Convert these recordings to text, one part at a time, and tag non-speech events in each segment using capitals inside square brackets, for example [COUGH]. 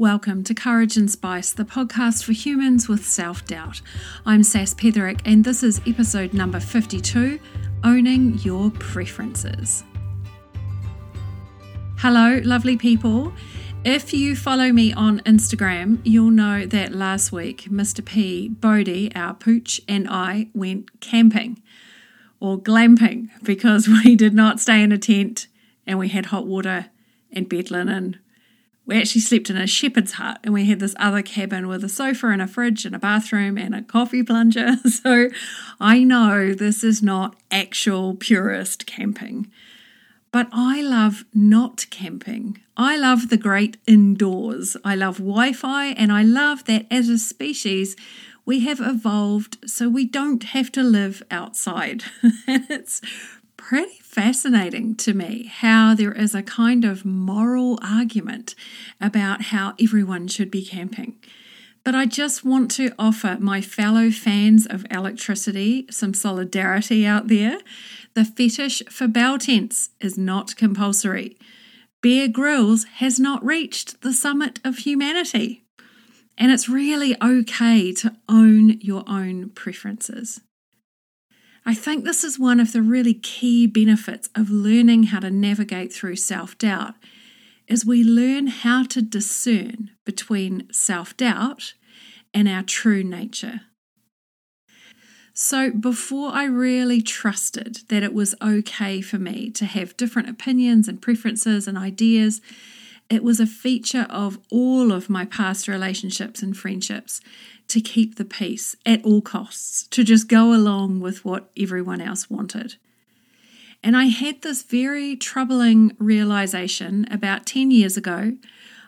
Welcome to Courage and Spice, the podcast for humans with self doubt. I'm Sass Petherick, and this is episode number 52 Owning Your Preferences. Hello, lovely people. If you follow me on Instagram, you'll know that last week Mr. P, Bodie, our pooch, and I went camping or glamping because [LAUGHS] we did not stay in a tent and we had hot water and bed linen we actually slept in a shepherd's hut and we had this other cabin with a sofa and a fridge and a bathroom and a coffee plunger. [LAUGHS] So I know this is not actual purist camping. But I love not camping. I love the great indoors. I love Wi Fi and I love that as a species, we have evolved so we don't have to live outside. [LAUGHS] it's pretty fascinating to me how there is a kind of moral argument about how everyone should be camping. But I just want to offer my fellow fans of electricity some solidarity out there. The fetish for bell tents is not compulsory. Bear Grylls has not reached the summit of humanity. And it's really okay to own your own preferences. I think this is one of the really key benefits of learning how to navigate through self-doubt is we learn how to discern between self-doubt and our true nature. So, before I really trusted that it was okay for me to have different opinions and preferences and ideas, it was a feature of all of my past relationships and friendships to keep the peace at all costs, to just go along with what everyone else wanted. And I had this very troubling realization about 10 years ago.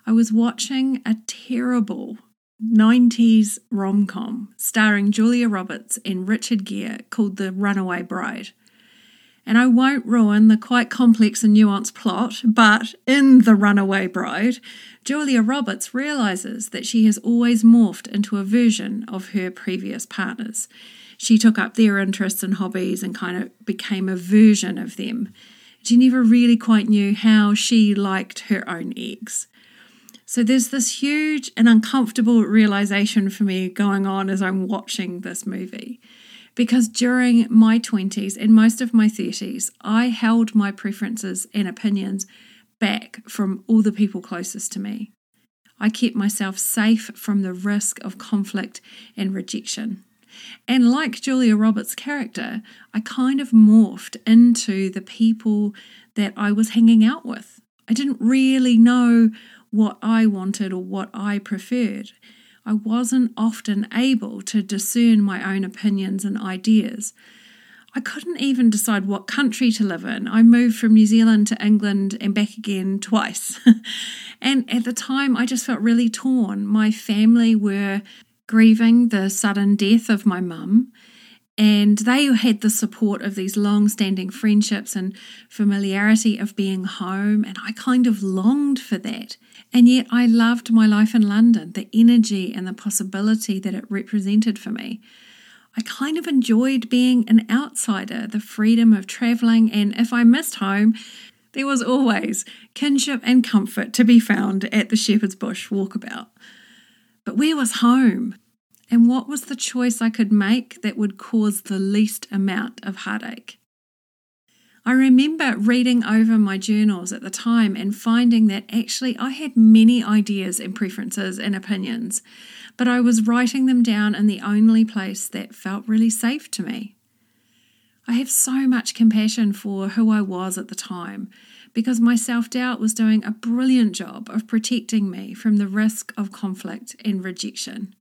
I was watching a terrible 90s rom com starring Julia Roberts and Richard Gere called The Runaway Bride. And I won't ruin the quite complex and nuanced plot, but in The Runaway Bride, Julia Roberts realizes that she has always morphed into a version of her previous partners. She took up their interests and hobbies and kind of became a version of them. She never really quite knew how she liked her own eggs. So there's this huge and uncomfortable realization for me going on as I'm watching this movie because during my 20s and most of my 30s, I held my preferences and opinions back from all the people closest to me. I kept myself safe from the risk of conflict and rejection. And like Julia Roberts' character, I kind of morphed into the people that I was hanging out with. I didn't really know what I wanted or what I preferred. I wasn't often able to discern my own opinions and ideas. I couldn't even decide what country to live in. I moved from New Zealand to England and back again twice. [LAUGHS] and at the time, I just felt really torn. My family were grieving the sudden death of my mum, and they had the support of these long standing friendships and familiarity of being home. And I kind of longed for that. And yet I loved my life in London, the energy and the possibility that it represented for me. I kind of enjoyed being an outsider, the freedom of travelling, and if I missed home, there was always kinship and comfort to be found at the Shepherd's Bush walkabout. But where was home? And what was the choice I could make that would cause the least amount of heartache? I remember reading over my journals at the time and finding that actually I had many ideas and preferences and opinions, but I was writing them down in the only place that felt really safe to me. I have so much compassion for who I was at the time because my self doubt was doing a brilliant job of protecting me from the risk of conflict and rejection.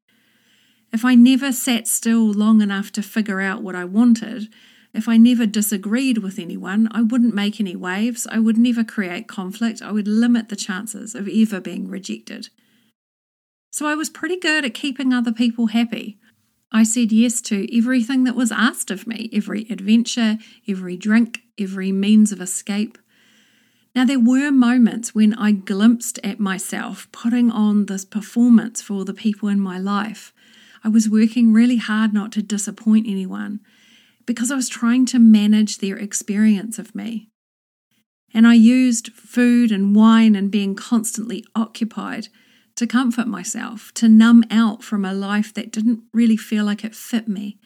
If I never sat still long enough to figure out what I wanted, if I never disagreed with anyone, I wouldn't make any waves, I would never create conflict, I would limit the chances of ever being rejected. So I was pretty good at keeping other people happy. I said yes to everything that was asked of me every adventure, every drink, every means of escape. Now, there were moments when I glimpsed at myself putting on this performance for the people in my life. I was working really hard not to disappoint anyone because I was trying to manage their experience of me. And I used food and wine and being constantly occupied to comfort myself, to numb out from a life that didn't really feel like it fit me.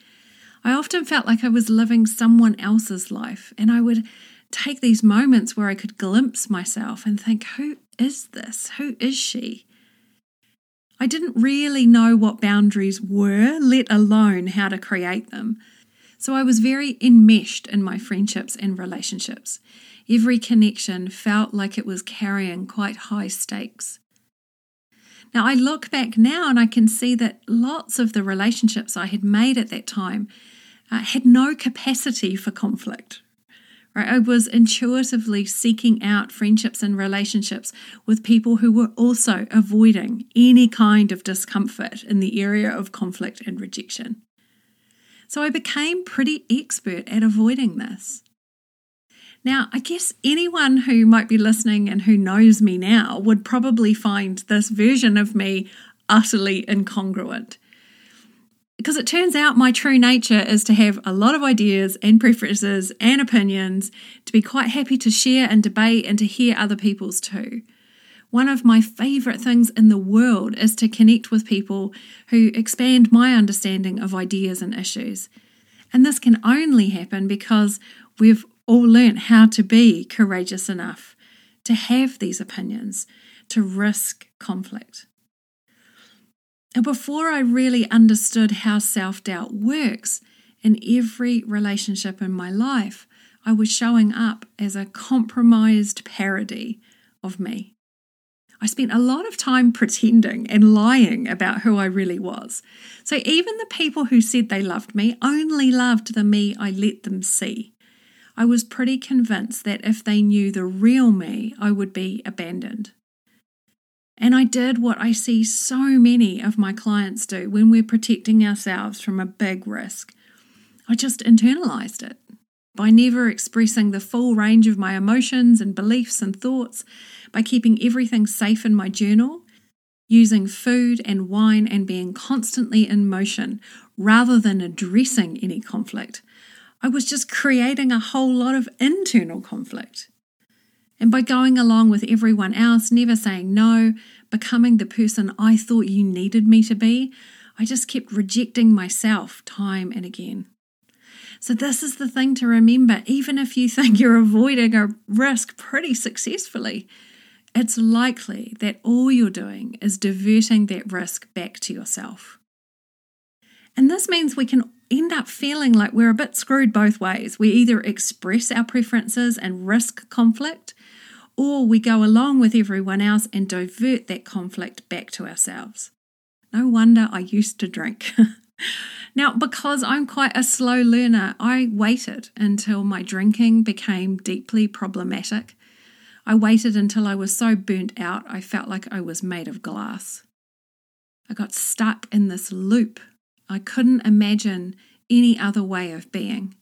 I often felt like I was living someone else's life, and I would take these moments where I could glimpse myself and think, who is this? Who is she? I didn't really know what boundaries were, let alone how to create them. So I was very enmeshed in my friendships and relationships. Every connection felt like it was carrying quite high stakes. Now, I look back now and I can see that lots of the relationships I had made at that time uh, had no capacity for conflict. Right? I was intuitively seeking out friendships and relationships with people who were also avoiding any kind of discomfort in the area of conflict and rejection. So I became pretty expert at avoiding this. Now, I guess anyone who might be listening and who knows me now would probably find this version of me utterly incongruent because it turns out my true nature is to have a lot of ideas and preferences and opinions, to be quite happy to share and debate and to hear other people's too. One of my favourite things in the world is to connect with people who expand my understanding of ideas and issues. And this can only happen because we've all learnt how to be courageous enough to have these opinions, to risk conflict. And before I really understood how self doubt works in every relationship in my life, I was showing up as a compromised parody of me. I spent a lot of time pretending and lying about who I really was. So even the people who said they loved me only loved the me I let them see. I was pretty convinced that if they knew the real me, I would be abandoned. And I did what I see so many of my clients do when we're protecting ourselves from a big risk. I just internalized it by never expressing the full range of my emotions and beliefs and thoughts, by keeping everything safe in my journal, using food and wine and being constantly in motion rather than addressing any conflict. I was just creating a whole lot of internal conflict. And by going along with everyone else, never saying no, becoming the person I thought you needed me to be, I just kept rejecting myself time and again. So, this is the thing to remember even if you [LAUGHS] think you're avoiding a risk pretty successfully, it's likely that all you're doing is diverting that risk back to yourself. And this means we can end up feeling like we're a bit screwed both ways. We either express our preferences and risk conflict, or we go along with everyone else and divert that conflict back to ourselves. No wonder I used to drink. [LAUGHS] now, because I'm quite a slow learner, I waited until my drinking became deeply problematic. I waited until I was so burnt out I felt like I was made of glass. I got stuck in this loop. I couldn't imagine any other way of being.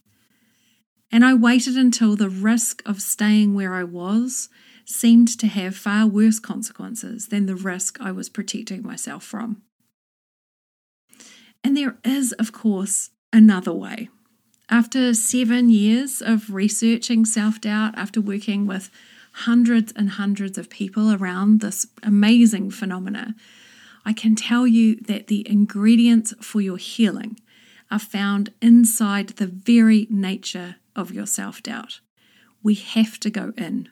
And I waited until the risk of staying where I was seemed to have far worse consequences than the risk I was protecting myself from. And there is, of course, another way. After seven years of researching self doubt, after working with hundreds and hundreds of people around this amazing phenomena, I can tell you that the ingredients for your healing are found inside the very nature of your self doubt. We have to go in.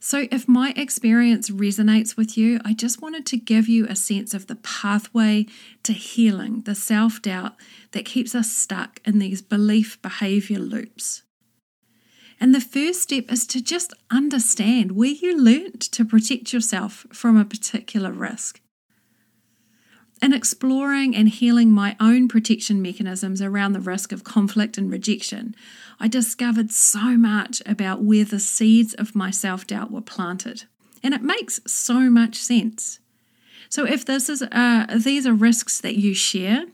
So, if my experience resonates with you, I just wanted to give you a sense of the pathway to healing the self doubt that keeps us stuck in these belief behavior loops. And the first step is to just understand where you learned to protect yourself from a particular risk. In exploring and healing my own protection mechanisms around the risk of conflict and rejection, I discovered so much about where the seeds of my self doubt were planted. And it makes so much sense. So, if this is uh, these are risks that you share,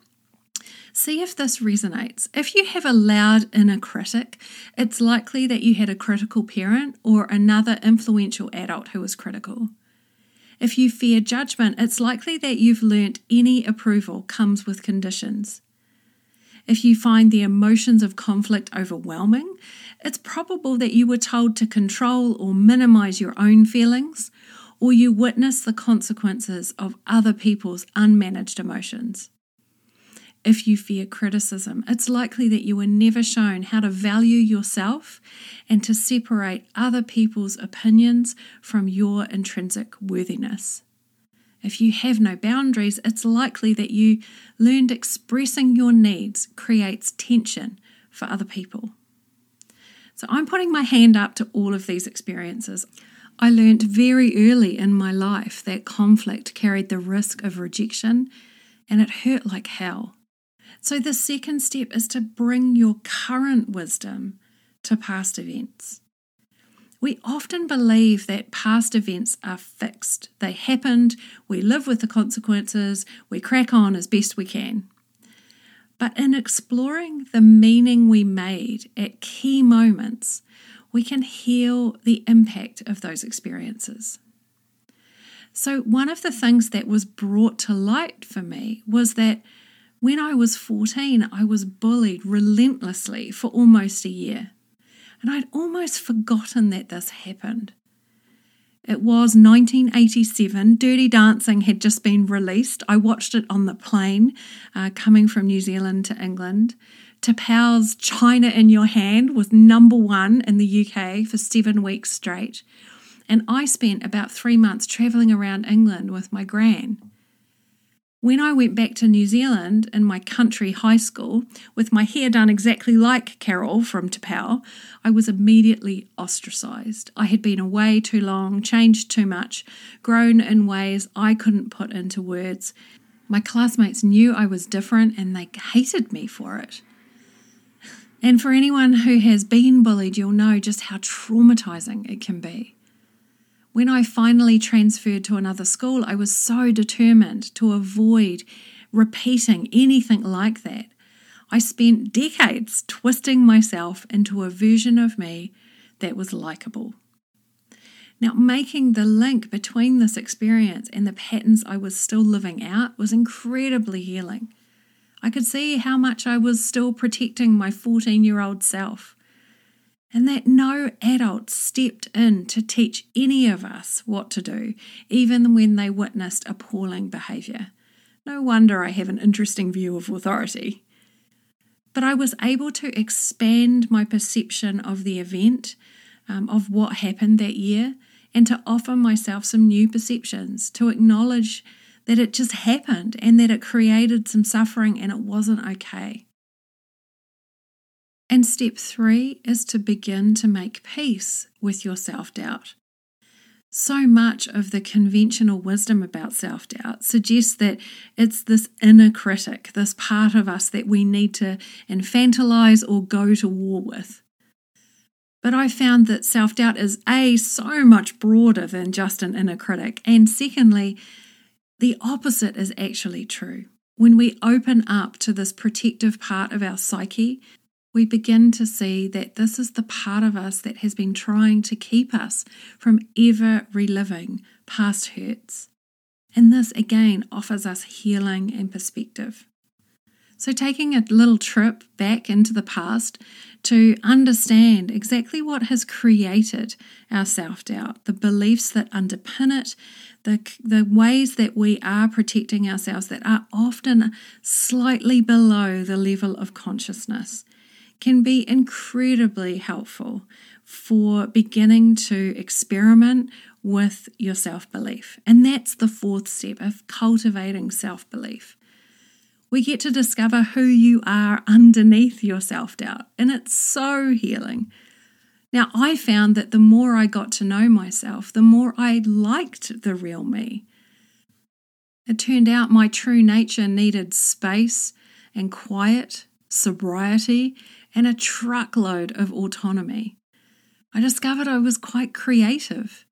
see if this resonates. If you have a loud inner critic, it's likely that you had a critical parent or another influential adult who was critical. If you fear judgment, it's likely that you've learnt any approval comes with conditions. If you find the emotions of conflict overwhelming, it's probable that you were told to control or minimize your own feelings, or you witness the consequences of other people's unmanaged emotions. If you fear criticism, it's likely that you were never shown how to value yourself and to separate other people's opinions from your intrinsic worthiness. If you have no boundaries, it's likely that you learned expressing your needs creates tension for other people. So I'm putting my hand up to all of these experiences. I learned very early in my life that conflict carried the risk of rejection and it hurt like hell. So the second step is to bring your current wisdom to past events. We often believe that past events are fixed. They happened, we live with the consequences, we crack on as best we can. But in exploring the meaning we made at key moments, we can heal the impact of those experiences. So, one of the things that was brought to light for me was that when I was 14, I was bullied relentlessly for almost a year and I'd almost forgotten that this happened. It was 1987. Dirty Dancing had just been released. I watched it on the plane uh, coming from New Zealand to England. T'Pau's China in Your Hand was number one in the UK for seven weeks straight. And I spent about three months travelling around England with my gran. When I went back to New Zealand in my country high school with my hair done exactly like Carol from T'Pau, I was immediately ostracised. I had been away too long, changed too much, grown in ways I couldn't put into words. My classmates knew I was different and they hated me for it. And for anyone who has been bullied, you'll know just how traumatizing it can be. When I finally transferred to another school, I was so determined to avoid repeating anything like that. I spent decades twisting myself into a version of me that was likable. Now, making the link between this experience and the patterns I was still living out was incredibly healing. I could see how much I was still protecting my 14 year old self and that no adult stepped in to teach any of us what to do, even when they witnessed appalling behaviour. No wonder I have an interesting view of authority. But I was able to expand my perception of the event, um, of what happened that year, and to offer myself some new perceptions, to acknowledge that it just happened and that it created some suffering and it wasn't okay. And step three is to begin to make peace with your self doubt. So much of the conventional wisdom about self doubt suggests that it's this inner critic, this part of us that we need to infantilize or go to war with. But I found that self doubt is A, so much broader than just an inner critic, and secondly, the opposite is actually true. When we open up to this protective part of our psyche, we begin to see that this is the part of us that has been trying to keep us from ever reliving past hurts. And this again offers us healing and perspective. So, taking a little trip back into the past to understand exactly what has created our self doubt, the beliefs that underpin it, the, the ways that we are protecting ourselves that are often slightly below the level of consciousness can be incredibly helpful for beginning to experiment with your self belief. And that's the fourth step of cultivating self belief. We get to discover who you are underneath your self doubt, and it's so healing. Now, I found that the more I got to know myself, the more I liked the real me. It turned out my true nature needed space and quiet, sobriety, and a truckload of autonomy. I discovered I was quite creative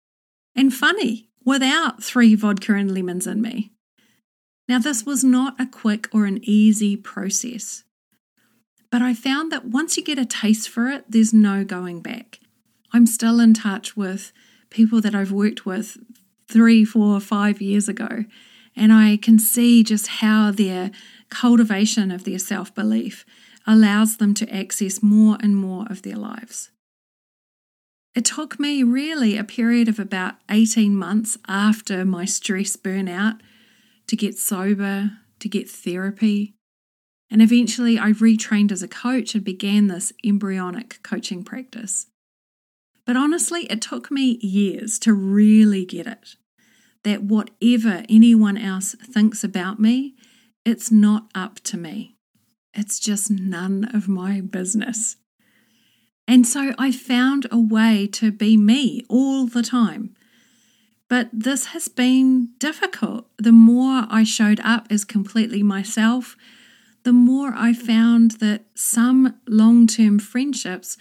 and funny without three vodka and lemons in me. Now, this was not a quick or an easy process, but I found that once you get a taste for it, there's no going back. I'm still in touch with people that I've worked with three, four, five years ago, and I can see just how their cultivation of their self belief allows them to access more and more of their lives. It took me really a period of about 18 months after my stress burnout to get sober, to get therapy. And eventually I retrained as a coach and began this embryonic coaching practice. But honestly, it took me years to really get it that whatever anyone else thinks about me, it's not up to me. It's just none of my business. And so I found a way to be me all the time. But this has been difficult. The more I showed up as completely myself, the more I found that some long term friendships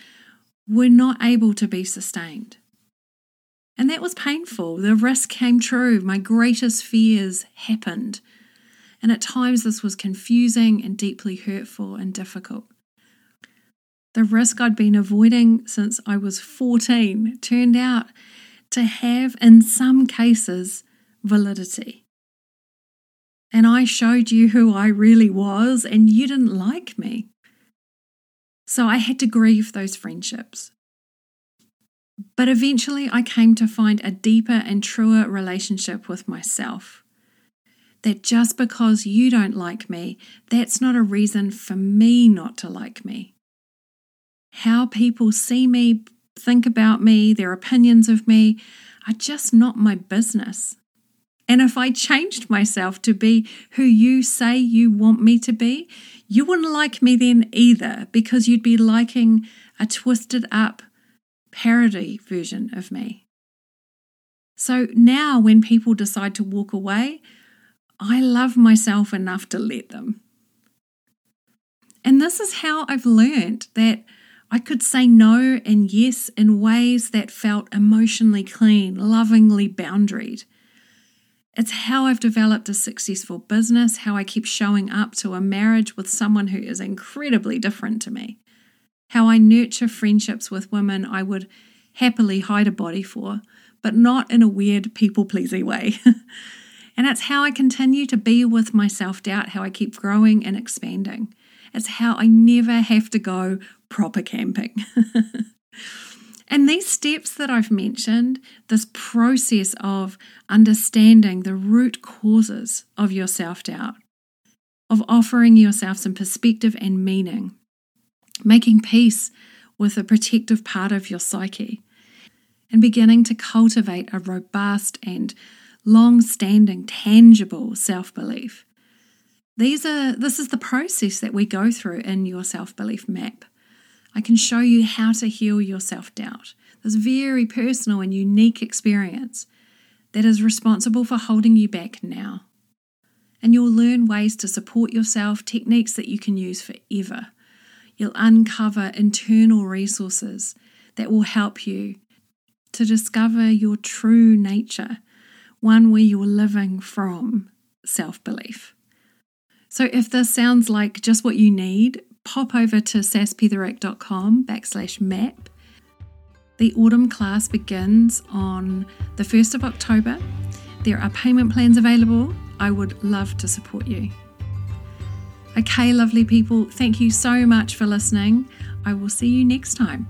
were not able to be sustained. And that was painful. The risk came true. My greatest fears happened. And at times this was confusing and deeply hurtful and difficult. The risk I'd been avoiding since I was 14 turned out to have, in some cases, validity. And I showed you who I really was, and you didn't like me. So I had to grieve those friendships. But eventually, I came to find a deeper and truer relationship with myself. That just because you don't like me, that's not a reason for me not to like me. How people see me, think about me, their opinions of me are just not my business. And if I changed myself to be who you say you want me to be, you wouldn't like me then either because you'd be liking a twisted up parody version of me. So now when people decide to walk away, I love myself enough to let them. And this is how I've learned that I could say no and yes in ways that felt emotionally clean, lovingly boundaried. It's how I've developed a successful business, how I keep showing up to a marriage with someone who is incredibly different to me, how I nurture friendships with women I would happily hide a body for, but not in a weird people pleasing way. [LAUGHS] and it's how I continue to be with my self doubt, how I keep growing and expanding. It's how I never have to go proper camping. [LAUGHS] and these steps that I've mentioned, this process of understanding the root causes of your self doubt, of offering yourself some perspective and meaning, making peace with a protective part of your psyche, and beginning to cultivate a robust and long standing, tangible self belief these are this is the process that we go through in your self-belief map. I can show you how to heal your self-doubt. This very personal and unique experience that is responsible for holding you back now. And you'll learn ways to support yourself, techniques that you can use forever. You'll uncover internal resources that will help you to discover your true nature, one where you're living from self belief. So if this sounds like just what you need, pop over to sasspetherick.com backslash map. The autumn class begins on the 1st of October. There are payment plans available. I would love to support you. Okay, lovely people, thank you so much for listening. I will see you next time.